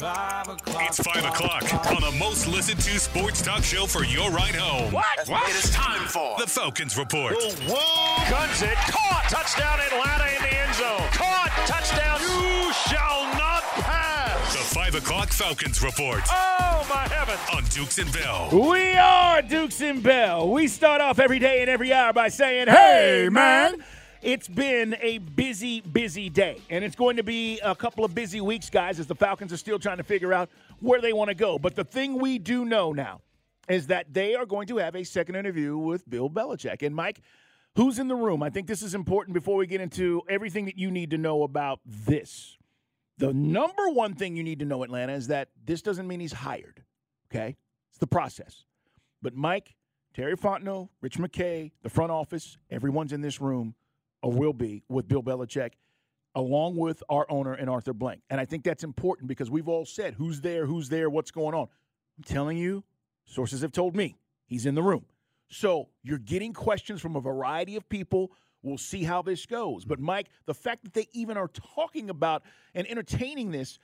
It's five o'clock. It's 5 o'clock on the most listened to sports talk show for your ride home. What? What? It is time for the Falcons Report. Whoa. Guns it. Caught. Touchdown Atlanta in the end zone. Caught. Touchdown. You shall not pass. The 5 o'clock Falcons Report Oh, my heavens. on Dukes and Bell. We are Dukes and Bell. We start off every day and every hour by saying, Hey, man. It's been a busy, busy day, and it's going to be a couple of busy weeks, guys, as the Falcons are still trying to figure out where they want to go. But the thing we do know now is that they are going to have a second interview with Bill Belichick. And Mike, who's in the room? I think this is important before we get into everything that you need to know about this. The number one thing you need to know, Atlanta, is that this doesn't mean he's hired. Okay? It's the process. But Mike, Terry Fontenot, Rich McKay, the front office, everyone's in this room or will be with Bill Belichick, along with our owner and Arthur Blank. And I think that's important because we've all said who's there, who's there, what's going on. I'm telling you, sources have told me he's in the room. So you're getting questions from a variety of people. We'll see how this goes. But Mike, the fact that they even are talking about and entertaining this,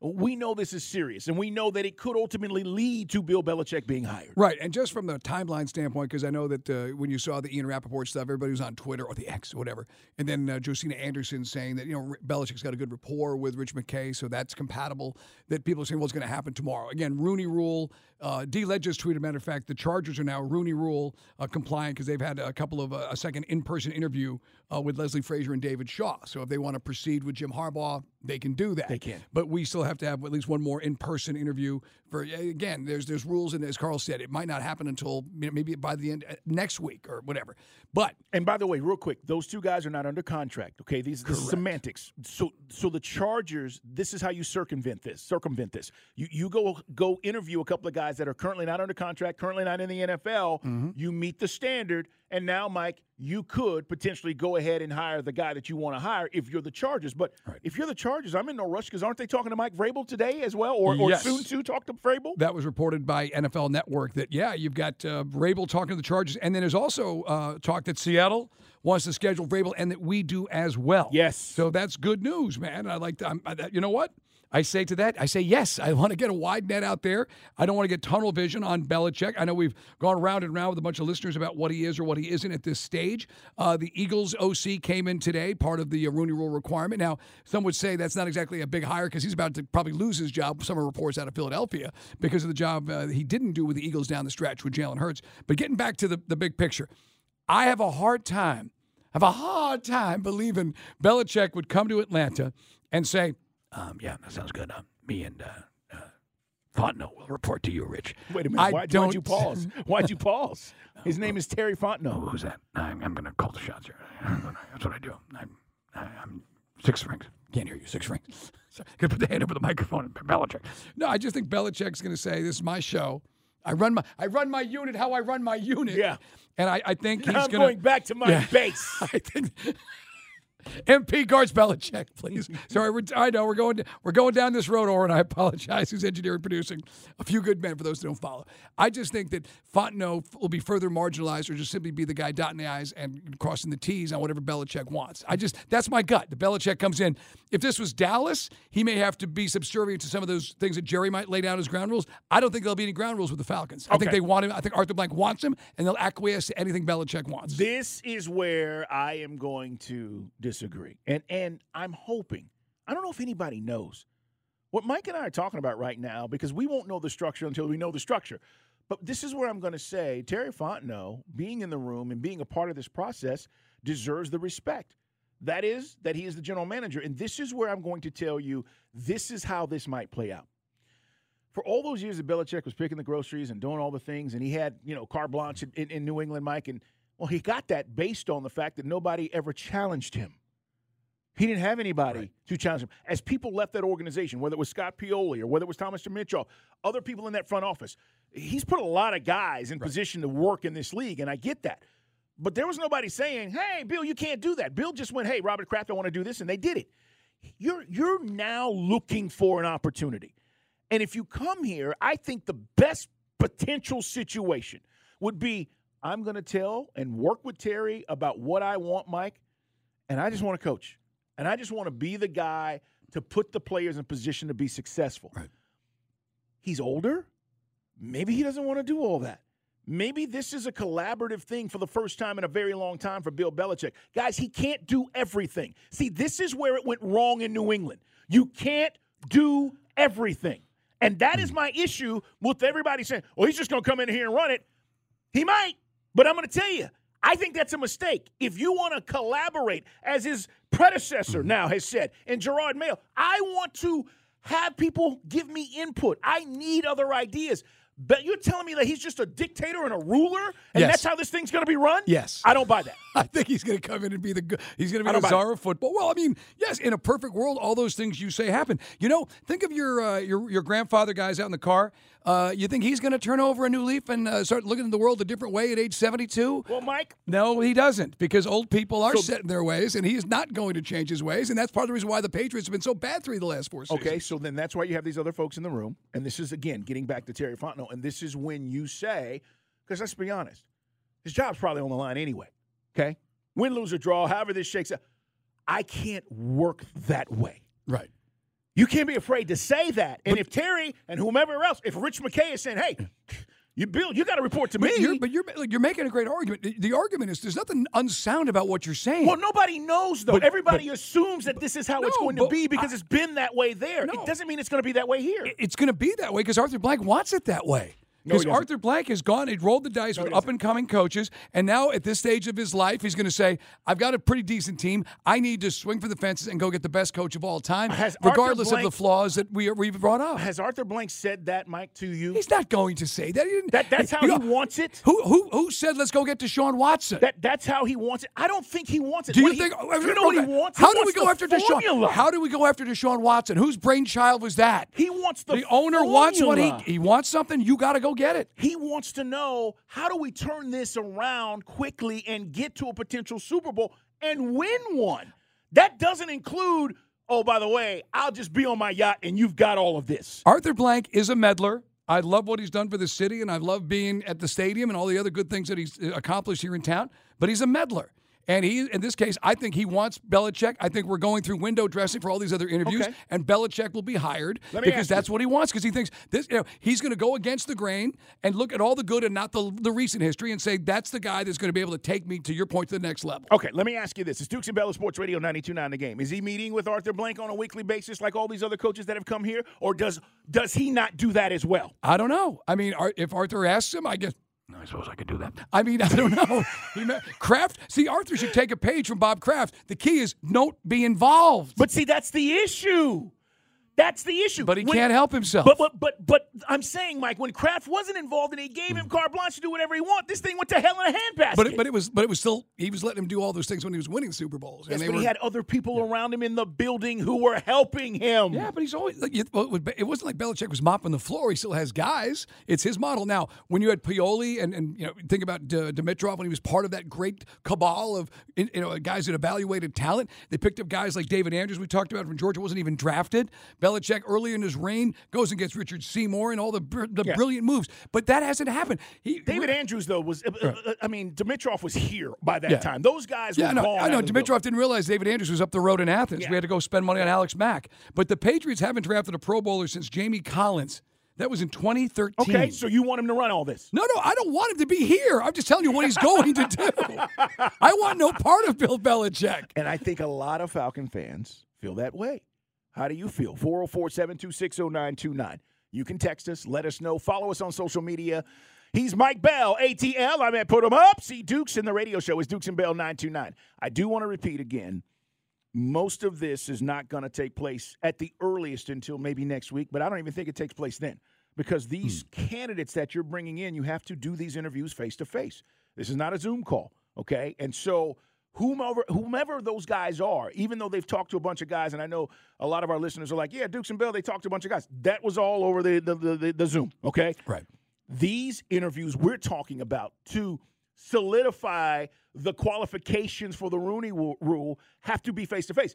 we know this is serious, and we know that it could ultimately lead to Bill Belichick being hired. Right, and just from the timeline standpoint, because I know that uh, when you saw the Ian Rapoport stuff, everybody was on Twitter or the X or whatever, and then uh, Josina Anderson saying that you know Belichick's got a good rapport with Rich McKay, so that's compatible. That people are saying what's going to happen tomorrow. Again, Rooney Rule. Uh, D. Led just tweeted, a matter of fact, the Chargers are now Rooney Rule uh, compliant because they've had a couple of uh, a second in-person interview uh, with Leslie Frazier and David Shaw. So if they want to proceed with Jim Harbaugh, they can do that. They can. But we still have to have at least one more in-person interview. For again, there's there's rules, and as Carl said, it might not happen until maybe by the end uh, next week or whatever. But And by the way, real quick, those two guys are not under contract. Okay, these this is semantics. So, so the Chargers, this is how you circumvent this. Circumvent this. You you go go interview a couple of guys that are currently not under contract, currently not in the NFL. Mm-hmm. You meet the standard, and now, Mike, you could potentially go ahead and hire the guy that you want to hire if you're the Chargers. But if you're the Chargers, I'm in no rush because aren't they talking to Mike Vrabel today as well, or, or soon to talk to Vrabel? that was reported by NFL Network that yeah, you've got uh, Vrabel talking to the Chargers, and then there's also uh, talk that Seattle wants to schedule Vrabel, and that we do as well. Yes. So that's good news, man. I like to, that- you know what? I say to that, I say yes. I want to get a wide net out there. I don't want to get tunnel vision on Belichick. I know we've gone round and round with a bunch of listeners about what he is or what he isn't at this stage. Uh, the Eagles OC came in today, part of the Rooney Rule requirement. Now, some would say that's not exactly a big hire because he's about to probably lose his job. Some reports out of Philadelphia because of the job uh, he didn't do with the Eagles down the stretch with Jalen Hurts. But getting back to the, the big picture, I have a hard time, have a hard time believing Belichick would come to Atlanta and say, um, "Yeah, that sounds good. Uh, me and uh, uh, Fontenot will report to you, Rich." Wait a minute. I Why, don't, why'd you pause? Why'd you pause? His name is Terry Fontenot. Who's that? I'm, I'm going to call the shots here. That's what I do. I'm, I'm six rings. Can't hear you. Six rings. Sorry. Gonna put the hand over the microphone and Belichick. No, I just think Belichick's going to say, "This is my show. I run my I run my unit how I run my unit." Yeah. And I, I think he's I'm going going back to my Yeah. base. I think MP guards Belichick, please. Sorry, we're, I know we're going we're going down this road, Oren. I apologize. Who's engineering, producing? A few good men for those who don't follow. I just think that Fontenot will be further marginalized, or just simply be the guy dotting the i's and crossing the t's on whatever Belichick wants. I just that's my gut. The Belichick comes in. If this was Dallas, he may have to be subservient to some of those things that Jerry might lay down as ground rules. I don't think there'll be any ground rules with the Falcons. I think they want him. I think Arthur Blank wants him, and they'll acquiesce to anything Belichick wants. This is where I am going to disagree. And and I'm hoping. I don't know if anybody knows what Mike and I are talking about right now because we won't know the structure until we know the structure. But this is where I'm going to say Terry Fontenot being in the room and being a part of this process deserves the respect. That is that he is the general manager and this is where I'm going to tell you this is how this might play out. for all those years that Belichick was picking the groceries and doing all the things, and he had you know carte blanche in, in, in New England, Mike, and well, he got that based on the fact that nobody ever challenged him. He didn't have anybody right. to challenge him. As people left that organization, whether it was Scott Pioli or whether it was Thomas Dimitroff, other people in that front office, he's put a lot of guys in right. position to work in this league, and I get that. But there was nobody saying, "Hey, Bill, you can't do that." Bill just went, "Hey, Robert Kraft, I want to do this," and they did it. You're you're now looking for an opportunity, and if you come here, I think the best potential situation would be I'm going to tell and work with Terry about what I want, Mike, and I just want to coach, and I just want to be the guy to put the players in position to be successful. Right. He's older. Maybe he doesn't want to do all that. Maybe this is a collaborative thing for the first time in a very long time for Bill Belichick. Guys, he can't do everything. See, this is where it went wrong in New England. You can't do everything. And that is hmm. my issue with everybody saying, well, he's just going to come in here and run it. He might, but I'm going to tell you, I think that's a mistake. If you want to collaborate, as his predecessor mm-hmm. now has said, and Jerod Mayo, I want to have people give me input. I need other ideas. But you're telling me that he's just a dictator and a ruler, and yes. that's how this thing's going to be run? Yes. I don't buy that. I think he's going to come in and be the he's going to be the czar of football. Well, I mean, yes, in a perfect world, all those things you say happen. You know, think of your uh, your your grandfather guys out in the car. Uh, you think he's going to turn over a new leaf and uh, start looking at the world a different way at age 72? Well, Mike? No, he doesn't because old people are so, set in their ways and he's not going to change his ways. And that's part of the reason why the Patriots have been so bad through the last four seasons. Okay, so then that's why you have these other folks in the room. And this is, again, getting back to Terry Fontenot. And this is when you say, because let's be honest, his job's probably on the line anyway. Okay? Win, lose, or draw, however this shakes out. I can't work that way. Right. You can't be afraid to say that. And but, if Terry and whomever else, if Rich McKay is saying, "Hey, you Bill, you got to report to but me," you're, but you're you're making a great argument. The, the, argument is there's nothing unsound about what you're saying. Well, nobody knows though. But, Everybody assumes that this is how no, it's going to be because I, it's been that way there. No, it doesn't mean it's going to be that way here. It's going to be that way because Arthur Blank wants it that way. Because no, Arthur Blank has gone, he rolled the dice no, with up and coming coaches, and now at this stage of his life, he's going to say, I've got a pretty decent team. I need to swing for the fences and go get the best coach of all time, has regardless Blank, of the flaws that we, we've brought up. Has Arthur Blank said that, Mike, to you? He's not going to say that. that that's how he wants it? Who, who, who said, let's go get Deshaun Watson? That, that's how he wants it. I don't think he wants it. Do you what think? He, oh, you know okay. what he wants? How he do wants we go after formula. Deshaun? How do we go after Deshaun Watson? Whose brainchild was that? He wants the The owner formula. wants what he, he wants something, you got to go get it. He wants to know how do we turn this around quickly and get to a potential Super Bowl and win one. That doesn't include, oh, by the way, I'll just be on my yacht and you've got all of this. Arthur Blank is a meddler. I love what he's done for the city, and I love being at the stadium and all the other good things that he's uh, accomplished here in town. But he's a meddler. And he, in this case, I think he wants Belichick. I think we're going through window dressing for all these other interviews, okay. and Belichick will be hired because that's you. what he wants. Because he thinks this, you know, he's going to go against the grain and look at all the good and not the, the recent history, and say that's the guy that's going to be able to take me to your point to the next level. Okay, let me ask you this: Is Dukes and Bell Sports Radio 92.9 The Game? Is he meeting with Arthur Blank on a weekly basis like all these other coaches that have come here, or does does he not do that as well? I don't know. I mean, if Arthur asks him, I guess I suppose I could do that. I mean, I don't know. Kraft, see, Arthur should take a page from Bob Kraft. The key is don't be involved. But see, that's the issue. That's the issue. But he when, can't help himself. But, but but but I'm saying, Mike, when Kraft wasn't involved and he gave him carte blanche to do whatever he wanted, this thing went to hell in a handbasket. But it, but it was but it was still he was letting him do all those things when he was winning Super Bowls. Yes, but were, he had other people around him in the building who were helping him. Yeah, but he's always like, it wasn't like Belichick was mopping the floor. He still has guys. It's his model now. When you had Pioli and and you know think about D- Dimitroff when he was part of that great cabal of you know guys that evaluated talent, they picked up guys like David Andrews we talked about from Georgia wasn't even drafted. Belichick early in his reign goes and gets Richard Seymour and all the the yeah. brilliant moves. But that hasn't happened. He, David Andrews though was uh, uh, I mean Dimitroff was here by that yeah. time. Those guys yeah, were no, I know Dimitroff didn't realize David Andrews was up the road in Athens. Yeah. We had to go spend money on Alex Mack. But the Patriots haven't drafted a Pro Bowler since Jamie Collins. That was in 2013. Okay, so you want him to run all this? No, no, I don't want him to be here. I'm just telling you what he's going to do. I want no part of Bill Belichick. And I think a lot of Falcon fans feel that way. How do you feel? 404 726 0929. You can text us, let us know, follow us on social media. He's Mike Bell, ATL. I'm at Put 'em Up. See Dukes in the radio show is Dukes and Bell 929. I do want to repeat again most of this is not going to take place at the earliest until maybe next week, but I don't even think it takes place then. because hmm. these candidates that you're bringing in, you have to do these interviews face to face. This is not a Zoom call, okay? And so whomever whomever those guys are, even though they've talked to a bunch of guys, and I know a lot of our listeners are like, yeah, Dukes and Bell, they talked to a bunch of guys. That was all over the the, the, the, the Zoom, okay? Right. These interviews we're talking about to solidify the qualifications for the Rooney rule have to be face to face.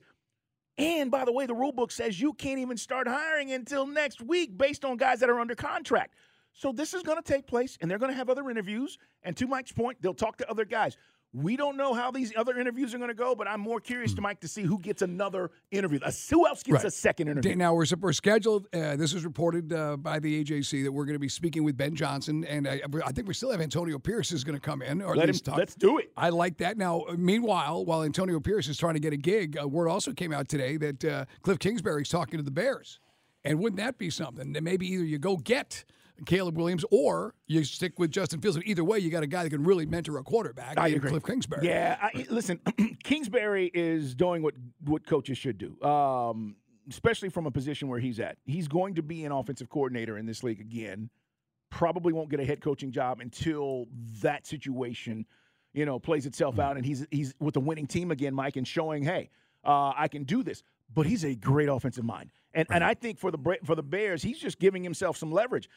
And by the way, the rule book says you can't even start hiring until next week based on guys that are under contract. So this is going to take place, and they're going to have other interviews. And to Mike's point, they'll talk to other guys. We don't know how these other interviews are going to go, but I'm more curious to Mike to see who gets another interview. Uh, Who else gets Right. a second interview? Now we're, we're scheduled. Uh, this was reported uh, by the AJC that we're going to be speaking with Ben Johnson, and I, I think we still have Antonio Pierce is going to come in, or Let him, talk. Let's do it. I like that. Now, meanwhile, while Antonio Pierce is trying to get a gig, a word also came out today that uh, Cliff Kingsbury's talking to the Bears. And wouldn't that be something? That maybe either you go get Caleb Williams or you stick with Justin Fields. But either way, you got a guy that can really mentor a quarterback. I agree. Cliff Kingsbury. Yeah, I, listen, Kingsbury is doing what what coaches should do, um, especially from a position where he's at. He's going to be an offensive coordinator in this league again. Probably won't get a head coaching job until that situation, you know, plays itself out, and he's he's with the winning team again, Mike, and showing, hey, uh, I can do this. But he's a great offensive mind, and and I think for the for the Bears, he's just giving himself some leverage.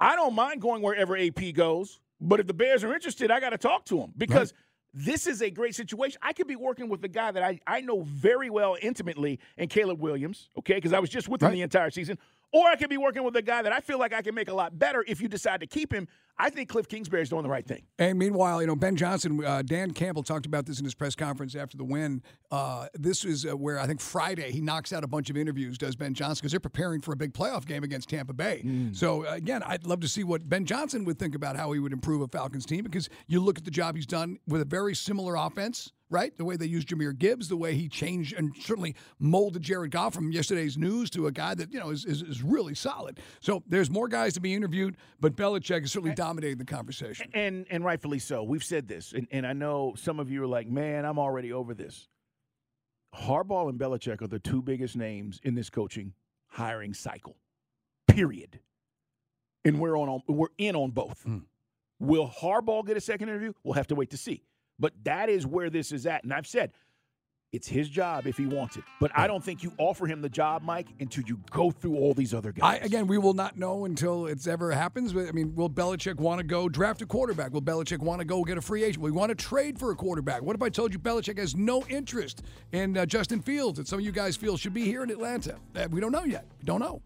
I don't mind going wherever AP goes, but if the Bears are interested, I got to talk to them because this is a great situation. I could be working with a guy that I, I know very well intimately and Caleb Williams, okay, because I was just with him Right. the entire season. Or I could be working with a guy that I feel like I can make a lot better if you decide to keep him. I think Cliff Kingsbury is doing the right thing. And meanwhile, you know, Ben Johnson, uh, Dan Campbell talked about this in his press conference after the win. Uh, this is uh, where I think Friday he knocks out a bunch of interviews, does Ben Johnson, because they're preparing for a big playoff game against Tampa Bay. So, uh, again, I'd love to see what Ben Johnson would think about how he would improve a Falcons team because you look at the job he's done with a very similar offense. Right, the way they used Jahmyr Gibbs, the way he changed and certainly molded Jared Goff from yesterday's news to a guy that you know is, is, is really solid. So there's more guys to be interviewed, but Belichick is certainly dominating the conversation. And and rightfully so. We've said this, and, and I know some of you are like, man, I'm already over this. Harbaugh and Belichick are the two biggest names in this coaching hiring cycle. Period. And we're on we're in on both. Hmm. Will Harbaugh get a second interview? We'll have to wait to see. But that is where this is at. And I've said it's his job if he wants it. But I don't think you offer him the job, Mike, until you go through all these other guys. I, again, we will not know until it's ever happens. But I mean, will Belichick want to go draft a quarterback? Will Belichick want to go get a free agent? Will he want to trade for a quarterback? What if I told you Belichick has no interest in uh, Justin Fields that some of you guys feel should be here in Atlanta? Uh, we don't know yet. We don't know.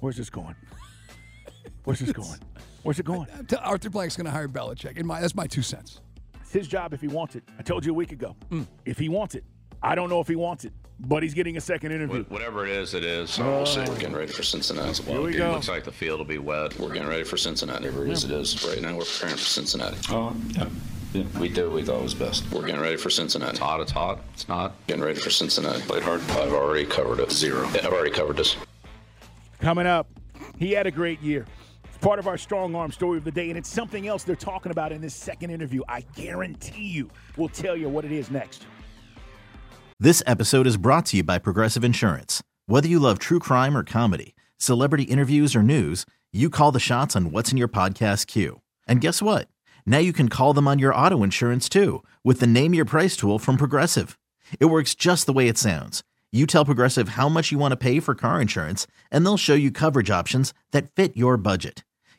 Where's this going? Where's this going? Where's it going? Uh, Arthur Blank's going to hire Belichick. In my, that's my two cents. It's his job if he wants it. I told you a week ago. Hmm. If he wants it. I don't know if he wants it, but he's getting a second interview. Wh- Whatever it is, it is. So we'll see. We're getting ready for Cincinnati. Well, we it go. looks like the field will be wet. We're getting ready for Cincinnati. Whatever it is, it is. Right now, we're preparing for Cincinnati. Oh, yeah. yeah. We did what we thought was best. We're getting ready for Cincinnati. It's hot. It's hot. It's not. Getting ready for Cincinnati. Played hard. I've already covered it. Zero. Yeah, I've already covered this. Coming up, he had a great year. Part of our strong arm story of the day, and it's something else they're talking about in this second interview. I guarantee you we'll tell you what it is next. This episode is brought to you by Progressive Insurance. Whether you love true crime or comedy, celebrity interviews or news, you call the shots on what's in your podcast queue. And guess what? Now you can call them on your auto insurance too with the Name Your Price tool from Progressive. It works just the way it sounds. You tell Progressive how much you want to pay for car insurance, and they'll show you coverage options that fit your budget.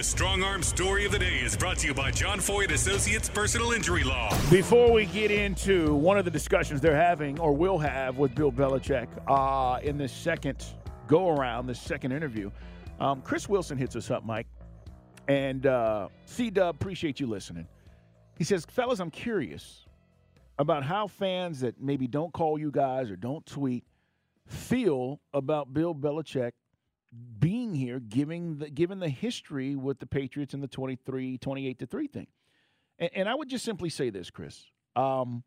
The Strong Arm Story of the Day is brought to you by John Foyd Associates Personal Injury Law. Before we get into one of the discussions they're having or will have with Bill Belichick uh, in this second go around, this second interview, um, Chris Wilson hits us up, Mike. And uh, C Dub, appreciate you listening. He says, Fellas, I'm curious about how fans that maybe don't call you guys or don't tweet feel about Bill Belichick being here, giving the, given the history with the Patriots and the 23, 28 to 3 thing. And, and I would just simply say this, Chris. Um,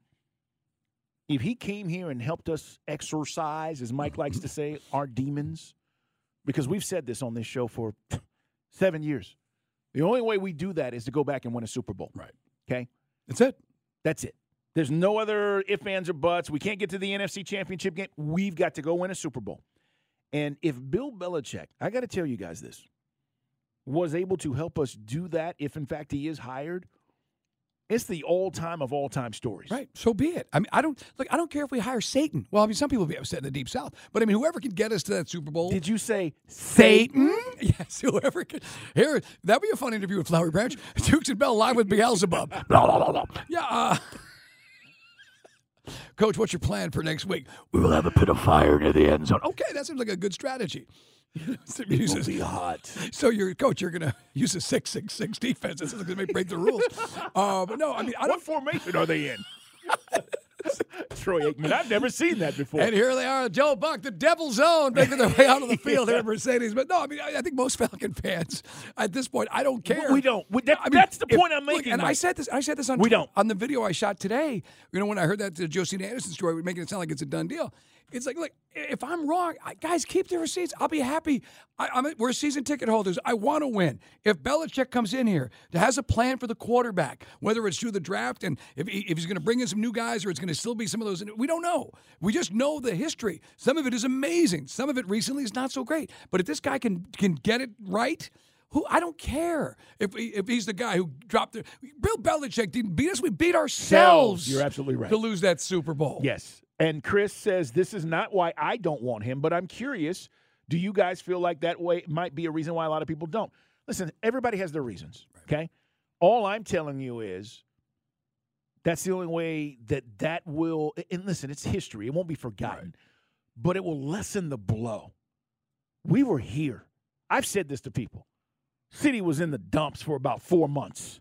if he came here and helped us exorcise, as Mike likes to say, our demons, because we've said this on this show for seven years. The only way we do that is to go back and win a Super Bowl. Right. Okay? That's it. That's it. There's no other if, ands, or buts. We can't get to the NFC Championship game. We've got to go win a Super Bowl. And if Bill Belichick, I got to tell you guys this, was able to help us do that, if in fact he is hired, it's the all time of all time stories. Right. So be it. I mean, I don't like. I don't care if we hire Satan. Well, I mean, some people will be upset in the deep south, but I mean, whoever can get us to that Super Bowl. Did you say Satan? Yes, whoever could. Here, that'd be a fun interview with Flowery Branch. Dukes and Bell live with Beelzebub. blah, blah, blah, blah. Yeah. Uh, Coach, what's your plan for next week? We will have a pit of fire near the end zone. Okay, that seems like a good strategy. It will be hot. So, your coach, you're going to use a six six six defense. This is going to break the rules. Uh, but no, I mean, I What don't. formation are they in? Troy Aikman. I've never seen that before. And here they are, Joe Buck, the Devil's Zone, making their way out of the field here at Mercedes. But no, I mean, I, I think most Falcon fans at this point, I don't care. We don't. We, that, I mean, that's the if- point I'm look, making. and I said this. I said this on We don't. on the video I shot today. You know, when I heard that uh, Josina Anderson story, making it sound like it's a done deal. It's like, look, if I'm wrong, I, guys, keep the receipts. I'll be happy. I, I'm we're season ticket holders. I want to win. If Belichick comes in here, that has a plan for the quarterback, whether it's through the draft and if, he, if he's going to bring in some new guys or it's going to still be some of those, we don't know. We just know the history. Some of it is amazing. Some of it recently is not so great. But if this guy can can get it right. Who I don't care if he, if he's the guy who dropped the Bill Belichick didn't beat us. We beat ourselves. You're absolutely right. to lose that Super Bowl. Yes. And Chris says this is not why I don't want him, but I'm curious. Do you guys feel like that way might be a reason why a lot of people don't? Listen, everybody has their reasons. Okay. All I'm telling you is that's the only way that that will. And listen, it's history. It won't be forgotten, but it will lessen the blow. We were here. I've said this to people. City was in the dumps for about four months.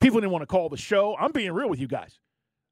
People didn't want to call the show. I'm being real with you guys.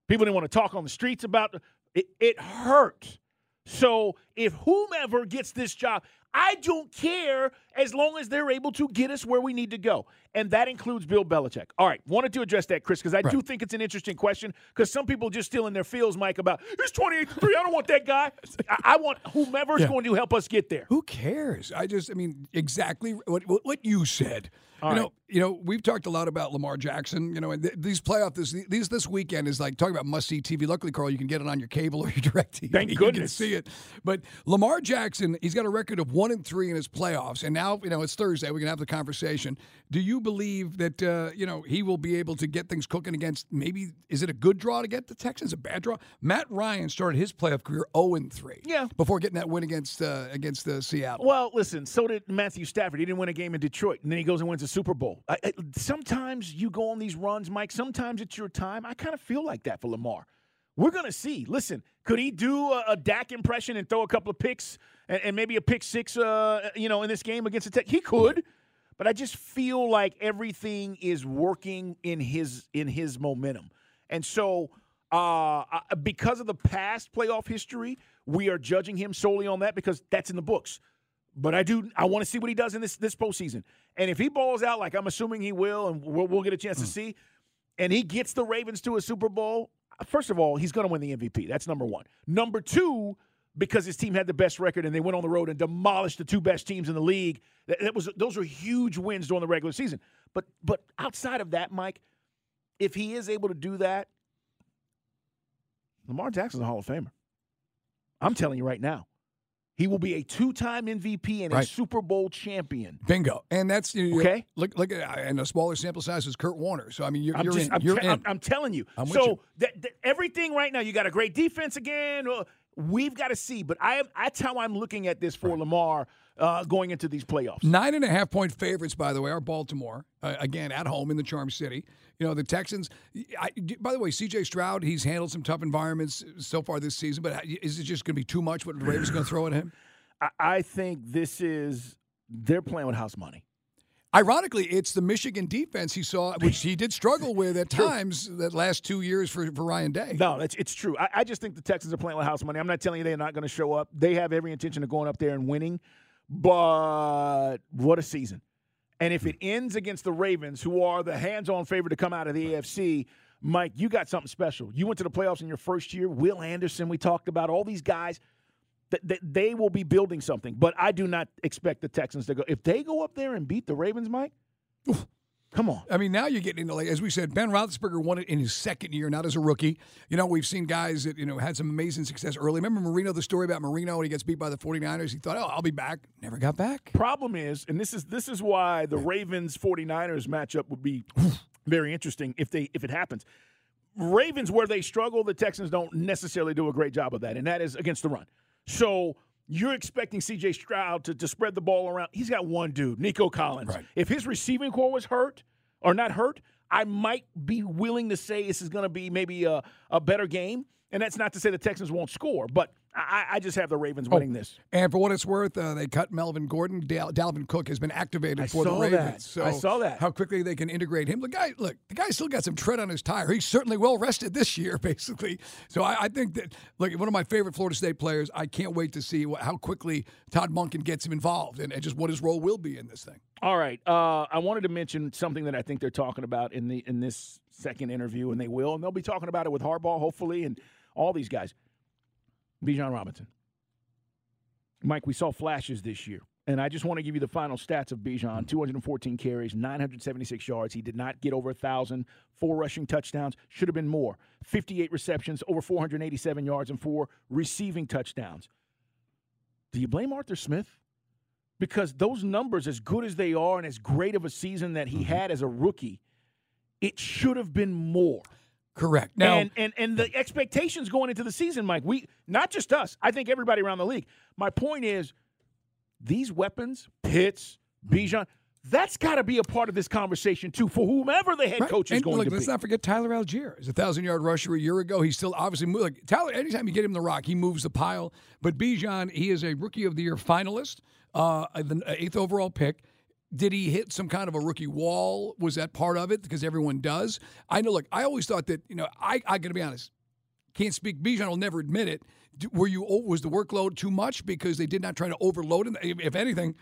People didn't want to talk on the streets about it. It hurt. So if whomever gets this job, I don't care as long as they're able to get us where we need to go. And that includes Bill Belichick. All right, wanted to address that, Chris, because I do think it's an interesting question because some people just still in their feels, Mike, about it's 28 to 3. I don't want that guy. I, I want whomever's Yeah. going to help us get there. Who cares? I just, I mean, exactly what what, what you said. All you right. know, you know, we've talked a lot about Lamar Jackson. You know, and th- these playoff this these this weekend is like talking about must see TV. Luckily, Carl, you can get it on your cable or your direct TV. Thank you can goodness. see it. But Lamar Jackson, he's got a record of one and three in his playoffs, and now you know it's Thursday. We can have the conversation. Do you believe that uh, you know he will be able to get things cooking against? Maybe is it a good draw to get the Texans? A bad draw? Matt Ryan started his playoff career zero and three. Yeah. Before getting that win against uh, against uh, Seattle. Well, listen, so did Matthew Stafford. He didn't win a game in Detroit, and then he goes and wins a Super Bowl. I, I, sometimes you go on these runs, Mike. Sometimes it's your time. I kind of feel like that for Lamar. We're going to see. Listen, could he do a, a Dak impression and throw a couple of picks and, and maybe a pick six, uh, you know, in this game against the Tech? He could, but I just feel like everything is working in his in his momentum, and so uh, because of the past playoff history, we are judging him solely on that because that's in the books. But I do. I want to see what he does in this this postseason. And if he balls out like I'm assuming he will, and we'll, we'll get a chance to see, and he gets the Ravens to a Super Bowl, first of all, he's going to win the MVP. That's number one. Number two, because his team had the best record and they went on the road and demolished the two best teams in the league. That, that was those were huge wins during the regular season. But but outside of that, Mike, if he is able to do that, Lamar Jackson's a Hall of Famer. I'm telling you right now. He will be a two-time MVP and a Super Bowl champion. Bingo. And that's you know, Okay. Look, look, at, and a smaller sample size is Kurt Warner. So I mean, you're, I'm, you're just, in. I'm, you're te- in. I'm, I'm telling you. I'm so you. That, that- everything right now, you got a great defense again. Uh, We've got to see, but I am. That's how I'm looking at this for Lamar uh, going into these playoffs. Nine and a half point favorites, by the way, are Baltimore. Uh, again, at home in the Charm City. You know, the Texans. I, by the way, CJ Stroud, he's handled some tough environments so far this season, but is it just going to be too much what the Ravens going to throw at him? I, I think this is they're playing with house money. Ironically, it's the Michigan defense he saw, which he did struggle with at times that last two years for, for Ryan Day. No, that's it's true. I, I just think the Texans are playing with house money. I'm not telling you they're not going to show up. They have every intention of going up there and winning. But what a season! And if it ends against the Ravens, who are the hands-on favorite to come out of the AFC, Mike, you got something special. You went to the playoffs in your first year. Will Anderson, we talked about all these guys. That they will be building something, but I do not expect the Texans to go. If they go up there and beat the Ravens, Mike, come on. I mean, now you're getting into like as we said, Ben Roethlisberger won it in his second year, not as a rookie. You know, we've seen guys that you know had some amazing success early. Remember Marino, the story about Marino when he gets beat by the 49ers? He thought, "Oh, I'll be back." Never got back. Problem is, and this is this is why the Ravens 49ers matchup would be very interesting if they if it happens. Ravens where they struggle, the Texans don't necessarily do a great job of that, and that is against the run. So you're expecting CJ Stroud to, to spread the ball around. He's got one dude, Nico Collins. If his receiving corps was hurt or not hurt, I might be willing to say this is going to be maybe a, a better game. And that's not to say the Texans won't score, but I, I just have the Ravens winning this. And for what it's worth, uh, they cut Melvin Gordon. Dal- Dalvin Cook has been activated I for the Ravens. that. So I saw that. How quickly they can integrate him. The guy, look, the guy still got some tread on his tire. He's certainly well rested this year, basically. So I, I think that, look, one of my favorite Florida State players. I can't wait to see what, how quickly Todd Monken gets him involved and, and just what his role will be in this thing. All right. Uh, I wanted to mention something that I think they're talking about in the in this second interview, and they will, and they'll be talking about it with Harbaugh, hopefully, and all these guys. Bijan Robinson. Mike, we saw flashes this year, and I just want to give you the final stats of Bijan: mm-hmm. 214 carries, 976 yards. He did not get over a thousand. Four rushing touchdowns. Should have been more. 58 receptions, over 487 yards, and four receiving touchdowns. Do you blame Arthur Smith? because those numbers, as good as they are and as great of a season that he mm-hmm. had as a rookie, it should have been more. Correct. Now, and, and and the expectations going into the season, Mike, we not just us, I think everybody around the league. My point is these weapons, Pitts, Bijan, that's got to be a part of this conversation too for whomever the head Right. coach is and going look, to let's be. not forget Tyler Allgeier. He's a thousand yard rusher a year ago. He's still obviously like Tyler. Anytime you get him the rock, he moves the pile. But Bijan, he is a rookie of the year finalist, uh, the eighth overall pick. Did he hit some kind of a rookie wall? Was that part of it? Because everyone does. I know. Look, I always thought that you know. I I got to be honest. Can't speak. Bijan will never admit it. Were you was the workload too much because they did not try to overload him? If anything,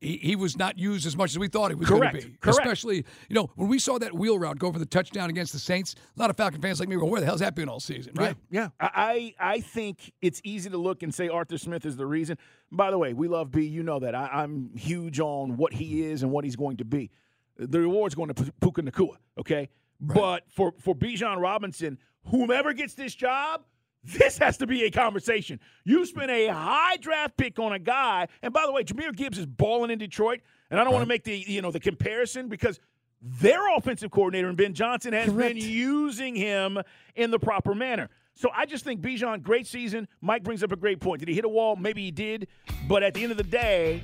he, he was not used as much as we thought he was going to be. Correct. Especially, you know, when we saw that wheel route go for the touchdown against the Saints, a lot of Falcon fans like me were, where the hell's that been all season, right? Yeah, yeah. I I I think it's easy to look and say Arthur Smith is the reason. By the way, we love B. You know that I, I'm huge on what he is and what he's going to be. The reward's going to Puka Nacua, okay? But for for Bijan Robinson, whomever gets this job, this has to be a conversation. You spent a high draft pick on a guy, and by the way, Jahmyr Gibbs is balling in Detroit, and I don't want to make the you know the comparison because their offensive coordinator and Ben Johnson has been using him in the proper manner. So I just think Bijan, great season. Mike brings up a great point. Did he hit a wall? Maybe he did, but at the end of the day,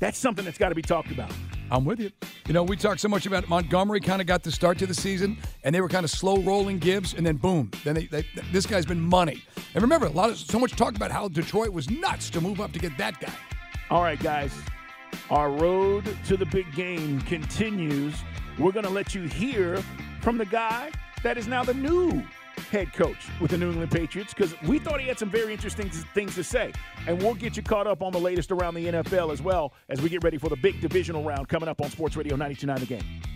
that's something that's got to be talked about. I'm with you. You know, we talked so much about Montgomery kind of got the start to the season, and they were kind of slow rolling Gibbs, and then boom, then they, they, this guy's been money. And remember, a lot of so much talk about how Detroit was nuts to move up to get that guy. All right, guys. Our road to the big game continues. We're going to let you hear from the guy that is now the new head coach with the New England Patriots because we thought he had some very interesting things to say. And we'll get you caught up on the latest around the NFL as well as we get ready for the big divisional round coming up on Sports Radio 929 The Game.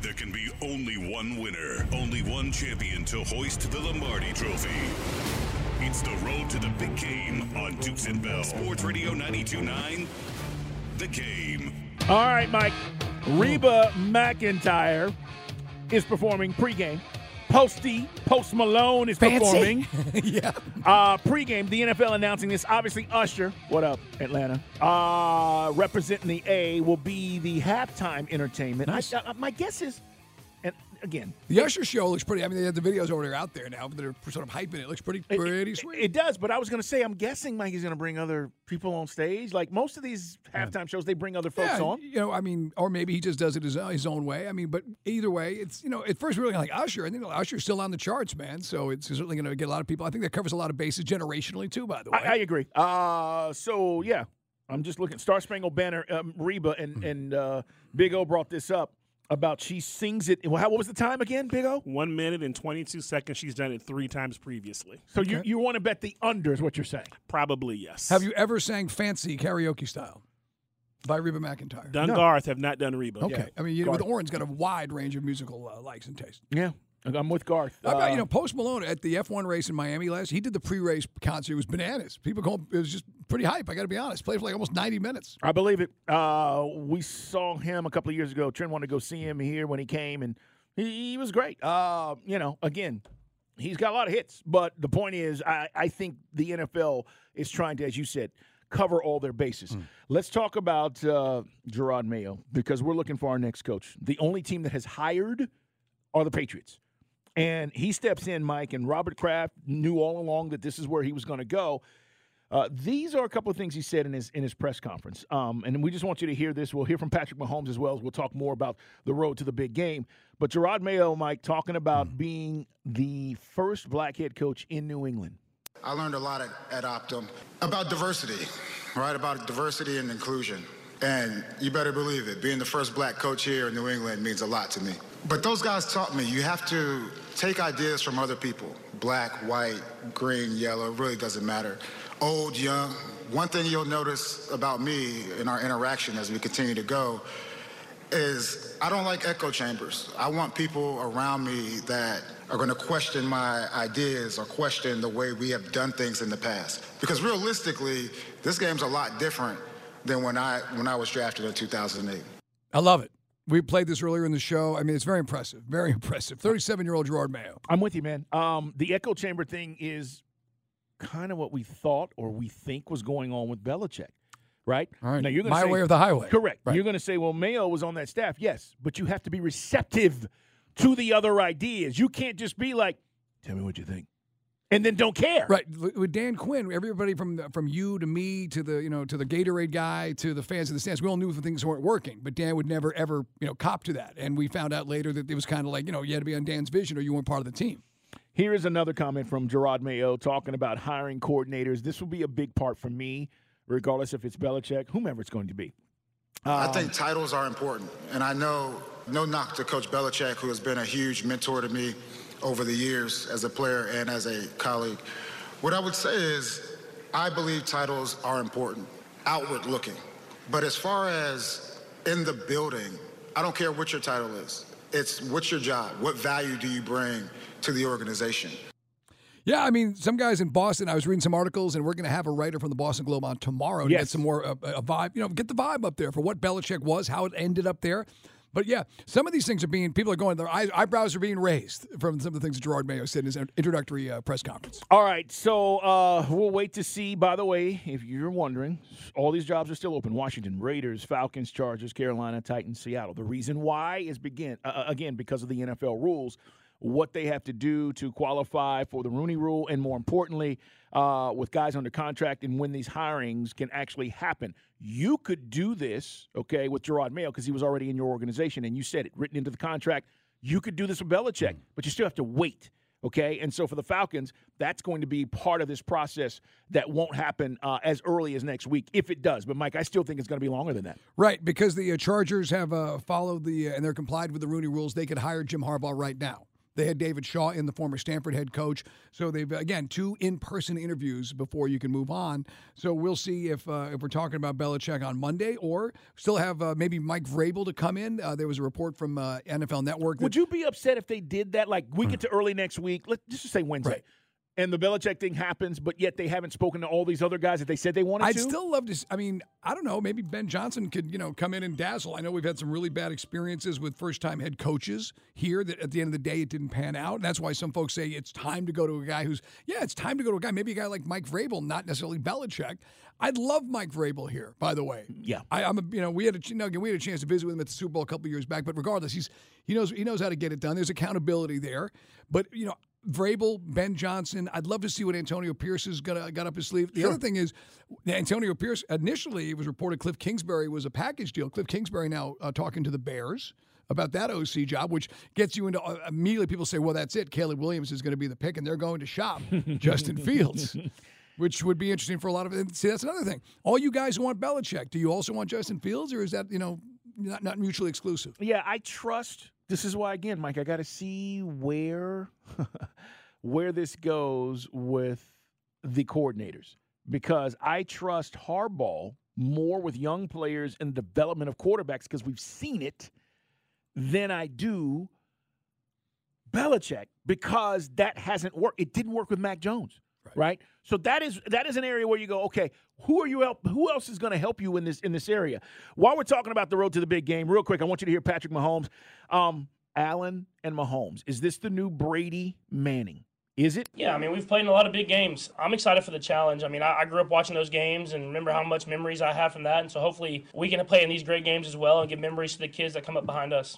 There can be only one winner, only one champion to hoist the Lombardi Trophy. It's the road to the big game on Dukes and Bell. Sports Radio 92.9, The Game. All right, Mike. Reba McEntire is performing pregame. Posty, Post Malone is Fancy. performing. yeah. Uh, pregame, the NFL announcing this. Obviously, Usher, what up, Atlanta? Uh, representing the A will be the halftime entertainment. Nice. I, uh, my guess is, again, The Usher show looks pretty. I mean, they have the videos over there out there now, but they're sort of hyping it. It looks pretty, pretty it, sweet. it does, but I was going to say, I'm guessing Mike is going to bring other people on stage. Like most of these halftime shows, they bring other folks yeah, on. You know, I mean, or maybe he just does it his, his own way. I mean, but either way, it's you know, at first we were like Usher, and then Usher's still on the charts, man. So it's certainly going to get a lot of people. I think that covers a lot of bases generationally too. By the way, I, I agree. Uh, so yeah, I'm just looking. Star Spangled Banner, um, Reba and Hmm. and uh, Big O brought this up about she sings it. Well, what was the time again, Big O? One minute and 22 seconds. She's done it three times previously. So you you want to bet the under is what you're saying? Probably yes. have you ever sang "Fancy" karaoke style by Reba McEntire? Done Garth have not done Reba. Okay, I mean, you know, with Garth. Oren's got a wide range of musical uh, likes and tastes. Yeah, I'm with Garth. How about Uh, you know Post Malone at the F1 race in Miami last? He did the pre-race concert. It was bananas. People go, it was just pretty hype. I got to be honest. Played for like almost 90 minutes. I believe it. Uh, we saw him a couple of years ago. Trent wanted to go see him here when he came, and he, he was great. Uh, you know, again, he's got a lot of hits, but the point is, I, I think the NFL is trying to, as you said, cover all their bases. Let's talk about uh, Jerod Mayo because we're looking for our next coach. The only team that has hired are the Patriots. And he steps in, Mike, and Robert Kraft knew all along that this is where he was going to go. Uh, these are a couple of things he said in his in his press conference, um, and we just want you to hear this. We'll hear from Patrick Mahomes as well as we'll talk more about the road to the big game. But Jerod Mayo, Mike, talking about being the first black head coach in New England. I learned a lot at, at Optum about diversity, right? About diversity and inclusion. And you better believe it, being the first black coach here in New England means a lot to me. But those guys taught me you have to take ideas from other people black, white, green, yellow, really doesn't matter. Old, young. One thing you'll notice about me in our interaction as we continue to go is I don't like echo chambers. I want people around me that are going to question my ideas or question the way we have done things in the past. Because realistically, this game's a lot different than when I when I was drafted in 2008. I love it. We played this earlier in the show. I mean, it's very impressive. Very impressive. 37 year old Jerod Mayo. I'm with you, man. Um, the echo chamber thing is kind of what we thought or we think was going on with Belichick, right? All right. Now you're gonna My say, way or the highway. Correct. Right. You're going to say, well, Mayo was on that staff. Yes, but you have to be receptive to the other ideas. You can't just be like, "Tell me what you think," and then don't care. Right with Dan Quinn, everybody from the, from you to me to the you know to the Gatorade guy to the fans in the stands, we all knew that things weren't working. But Dan would never ever you know cop to that, and we found out later that it was kind of like you know you had to be on Dan's vision or you weren't part of the team. Here is another comment from Jerod Mayo talking about hiring coordinators. This will be a big part for me, regardless if it's Belichick, whomever it's going to be. I um, think titles are important. And I know, no knock to Coach Belichick, who has been a huge mentor to me over the years as a player and as a colleague. What I would say is, I believe titles are important, outward looking. But as far as in the building, I don't care what your title is. It's what's your job? What value do you bring to the organization? Yeah, I mean, some guys in Boston. I was reading some articles, and we're going to have a writer from the Boston Globe on tomorrow to get some more uh, a vibe. You know, get the vibe up there for what Belichick was, how it ended up there. But yeah, some of these things are being people are going their eye, eyebrows are being raised from some of the things that Jerod Mayo said in his introductory uh, press conference. All right, so uh, we'll wait to see. By the way, if you're wondering, all these jobs are still open: Washington, Raiders, Falcons, Chargers, Carolina, Titans, Seattle. The reason why is begin uh, again because of the NFL rules. what they have to do to qualify for the Rooney Rule, and more importantly, uh, with guys under contract and when these hirings can actually happen. You could do this, okay, with Jerod Mayo because he was already in your organization, and you said it written into the contract. You could do this with Belichick, but you still have to wait. Okay, and so for the Falcons, that's going to be part of this process that won't happen uh, as early as next week, if it does. But Mike, I still think it's going to be longer than that. Right, because the uh, Chargers have uh, followed the uh, and they're complied with the Rooney rules. They could hire Jim Harbaugh right now. They had David Shaw in, the former Stanford head coach. So they've again two in-person interviews before you can move on. So we'll see if uh, if we're talking about Belichick on Monday or still have uh, maybe Mike Vrabel to come in. Uh, there was a report from uh, NFL Network. Would you be upset if they did that? Like we get to early next week. Let's just say Wednesday. Right. And the Belichick thing happens, but yet they haven't spoken to all these other guys that they said they wanted to. I'd still love to. I mean, I don't know. Maybe Ben Johnson could, you know, come in and dazzle. I know we've had some really bad experiences with first-time head coaches here. That at the end of the day, it didn't pan out. And that's why some folks say it's time to go to a guy who's, yeah, it's time to go to a guy. Maybe a guy like Mike Vrabel, not necessarily Belichick. I'd love Mike Vrabel here. By the way, yeah, I, I'm a, you know, we had a, you know, again, we had a chance to visit with him at the Super Bowl a couple years back. But regardless, he's he knows he knows how to get it done. There's accountability there. But you know. Vrabel, Ben Johnson. I'd love to see what Antonio Pierce has got, got up his sleeve. The Sure. other thing is, Antonio Pierce, initially, it was reported Cliff Kingsbury was a package deal. Cliff Kingsbury now uh, talking to the Bears about that OC job, which gets you into uh, immediately people say, well, that's it. Caleb Williams is going to be the pick, and they're going to shop Justin Fields. Which would be interesting for a lot of. and See, that's another thing. All you guys who want Belichick, do you also want Justin Fields, or is that you know not, not mutually exclusive? Yeah, I trust. This is why, again, Mike, I got to see where where this goes with the coordinators because I trust Harbaugh more with young players and development of quarterbacks because we've seen it than I do Belichick because that hasn't worked. It didn't work with Mac Jones, right? So that is that is an area where you go, okay, who are you help? Who else is going to help you in this in this area? While we're talking about the road to the big game, real quick, I want you to hear Patrick Mahomes, um, Allen, and Mahomes. Is this the new Brady Manning? Is it? Yeah, I mean, we've played in a lot of big games. I'm excited for the challenge. I mean, I, I grew up watching those games and remember how much memories I have from that. And so hopefully we can play in these great games as well and give memories to the kids that come up behind us.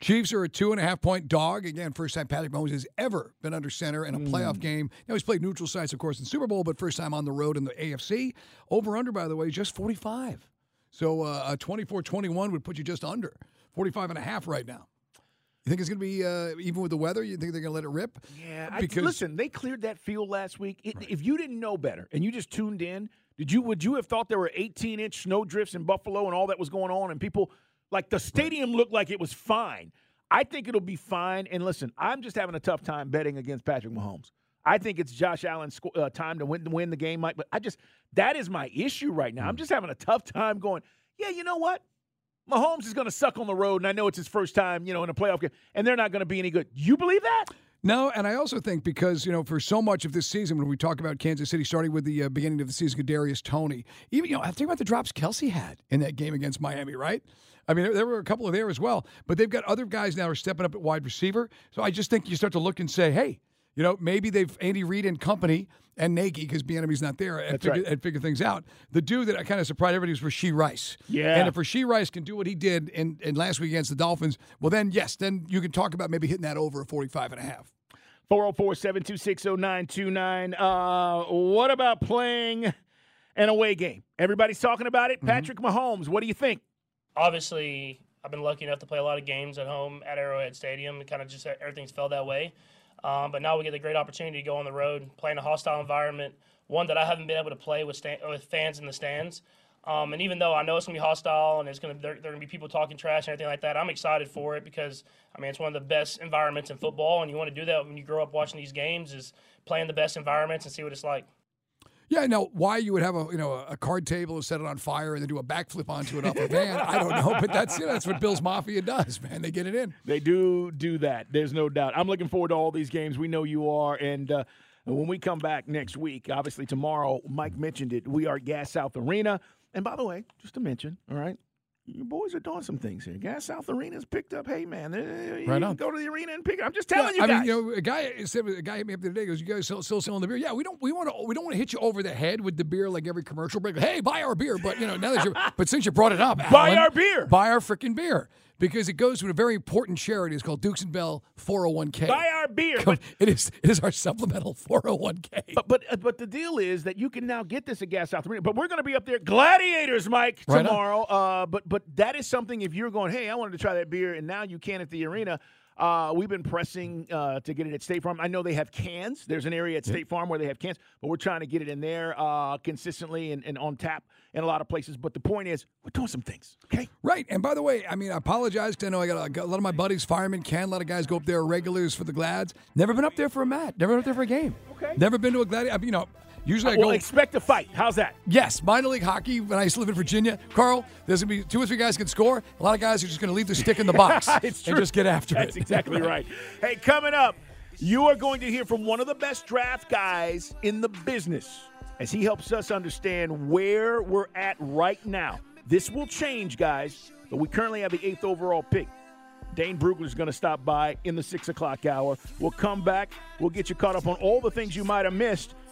Chiefs are a two and a half point dog. Again, first time Patrick Mahomes has ever been under center in a playoff game. Now, he's played neutral sites, of course, in Super Bowl, but first time on the road in the AFC. Over under, by the way, just 45. So uh, a 24 21 would put you just under 45 and a half right now. You think it's going to be, uh, even with the weather, you think they're going to let it rip? Yeah, I, listen, they cleared that field last week. It, If you didn't know better and you just tuned in, did you would you have thought there were 18 inch snow drifts in Buffalo and all that was going on and people like the stadium looked like it was fine. I think it'll be fine. And listen, I'm just having a tough time betting against Patrick Mahomes. I think it's Josh Allen's uh, time to win win the game, Mike. But I just that is my issue right now. I'm just having a tough time going. Yeah, you know what? Mahomes is going to suck on the road, and I know it's his first time, you know, in a playoff game, and they're not going to be any good. You believe that? No, and I also think because you know for so much of this season, when we talk about Kansas City, starting with the uh, beginning of the season, Kadarius Toney, even you know, I think about the drops Kelce had in that game against Miami, right? I mean, there, there were a couple of there as well, but they've got other guys now who are stepping up at wide receiver. So I just think you start to look and say, hey, you know, maybe they've Andy Reid and company and Nagy because Bieniemy's not there and figure, right. and figure things out. The dude that I kind of surprised everybody was Rashee Rice. Yeah. and if Rashee Rice can do what he did in, in last week against the Dolphins, well, then yes, then you can talk about maybe hitting that over a 45 and a half. 404 726 0929. Uh, What about playing an away game? Everybody's talking about Mm-hmm. it. Patrick Mahomes, what do you think? Obviously, I've been lucky enough to play a lot of games at home at Arrowhead Stadium. It kind of just everything's fell that way. Um, but now we get the great opportunity to go on the road, play in a hostile environment, one that I haven't been able to play with with fans in the stands. Um, and even though I know it's gonna be hostile and it's gonna there, there are gonna be people talking trash and everything like that, I'm excited for it because I mean it's one of the best environments in football, and you want to do that when you grow up watching these games is play in the best environments and see what it's like. Yeah, now why you would have a you know a card table and set it on fire and then do a backflip onto it off a van, I don't know, but that's that's what Bills Mafia does, man. They get it in. They do do that. There's no doubt. I'm looking forward to all these games. We know you are. And uh, when we come back next week, obviously tomorrow, Mike mentioned it. We are Gas South Arena. And by the way, just to mention, all right, you boys are doing some things here. Gas South Arena's picked up. Hey, man, you Right can on. go to the arena and pick it. I'm just telling Yeah, you I mean, you know, a guy said a guy hit me up the other day. Goes, you guys still, still selling the beer? Yeah, we don't. We want to. We don't want to hit you over the head with the beer like every commercial break. Hey, buy our beer. But you know, now that you're, but since you brought it up, Buy Alan, our beer. Buy our freaking beer. Because it goes to a very important charity. It's called Dukes and Bell 401k. Buy our beer. Come- it is it is our supplemental 401k. But but uh, but the deal is that you can now get this at Gas South Arena. But we're going to be up there, Gladiators, Mike, Right tomorrow. Uh, but but that is something. If you're going, hey, I wanted to try that beer, and now you can at the arena. Uh, we've been pressing uh, to get it at State Farm. I know they have cans. There's an area at State Farm where they have cans, but we're trying to get it in there uh, consistently and, and on tap in a lot of places. But the point is, we're doing some things. Okay. Right. And by the way, I mean, I apologize because I know I got, a- got a lot of my buddies, firemen, can. A lot of guys go up there, regulars for the Glads. Never been up there for a mat. Never been up there for a game. Okay. Never been to a Glad. You know, usually I well, go. expect a fight. How's that? Yes, minor league hockey. When I used to live in Virginia, Carl, there's gonna be two or three guys can score. A lot of guys are just gonna leave the stick in the box it's and just get after That's it. That's exactly right. Hey, coming up, you are going to hear from one of the best draft guys in the business as he helps us understand where we're at right now. This will change, guys, but we currently have the eighth overall pick. Dane Brugler is going to stop by in the six o'clock hour. We'll come back. We'll get you caught up on all the things you might have missed.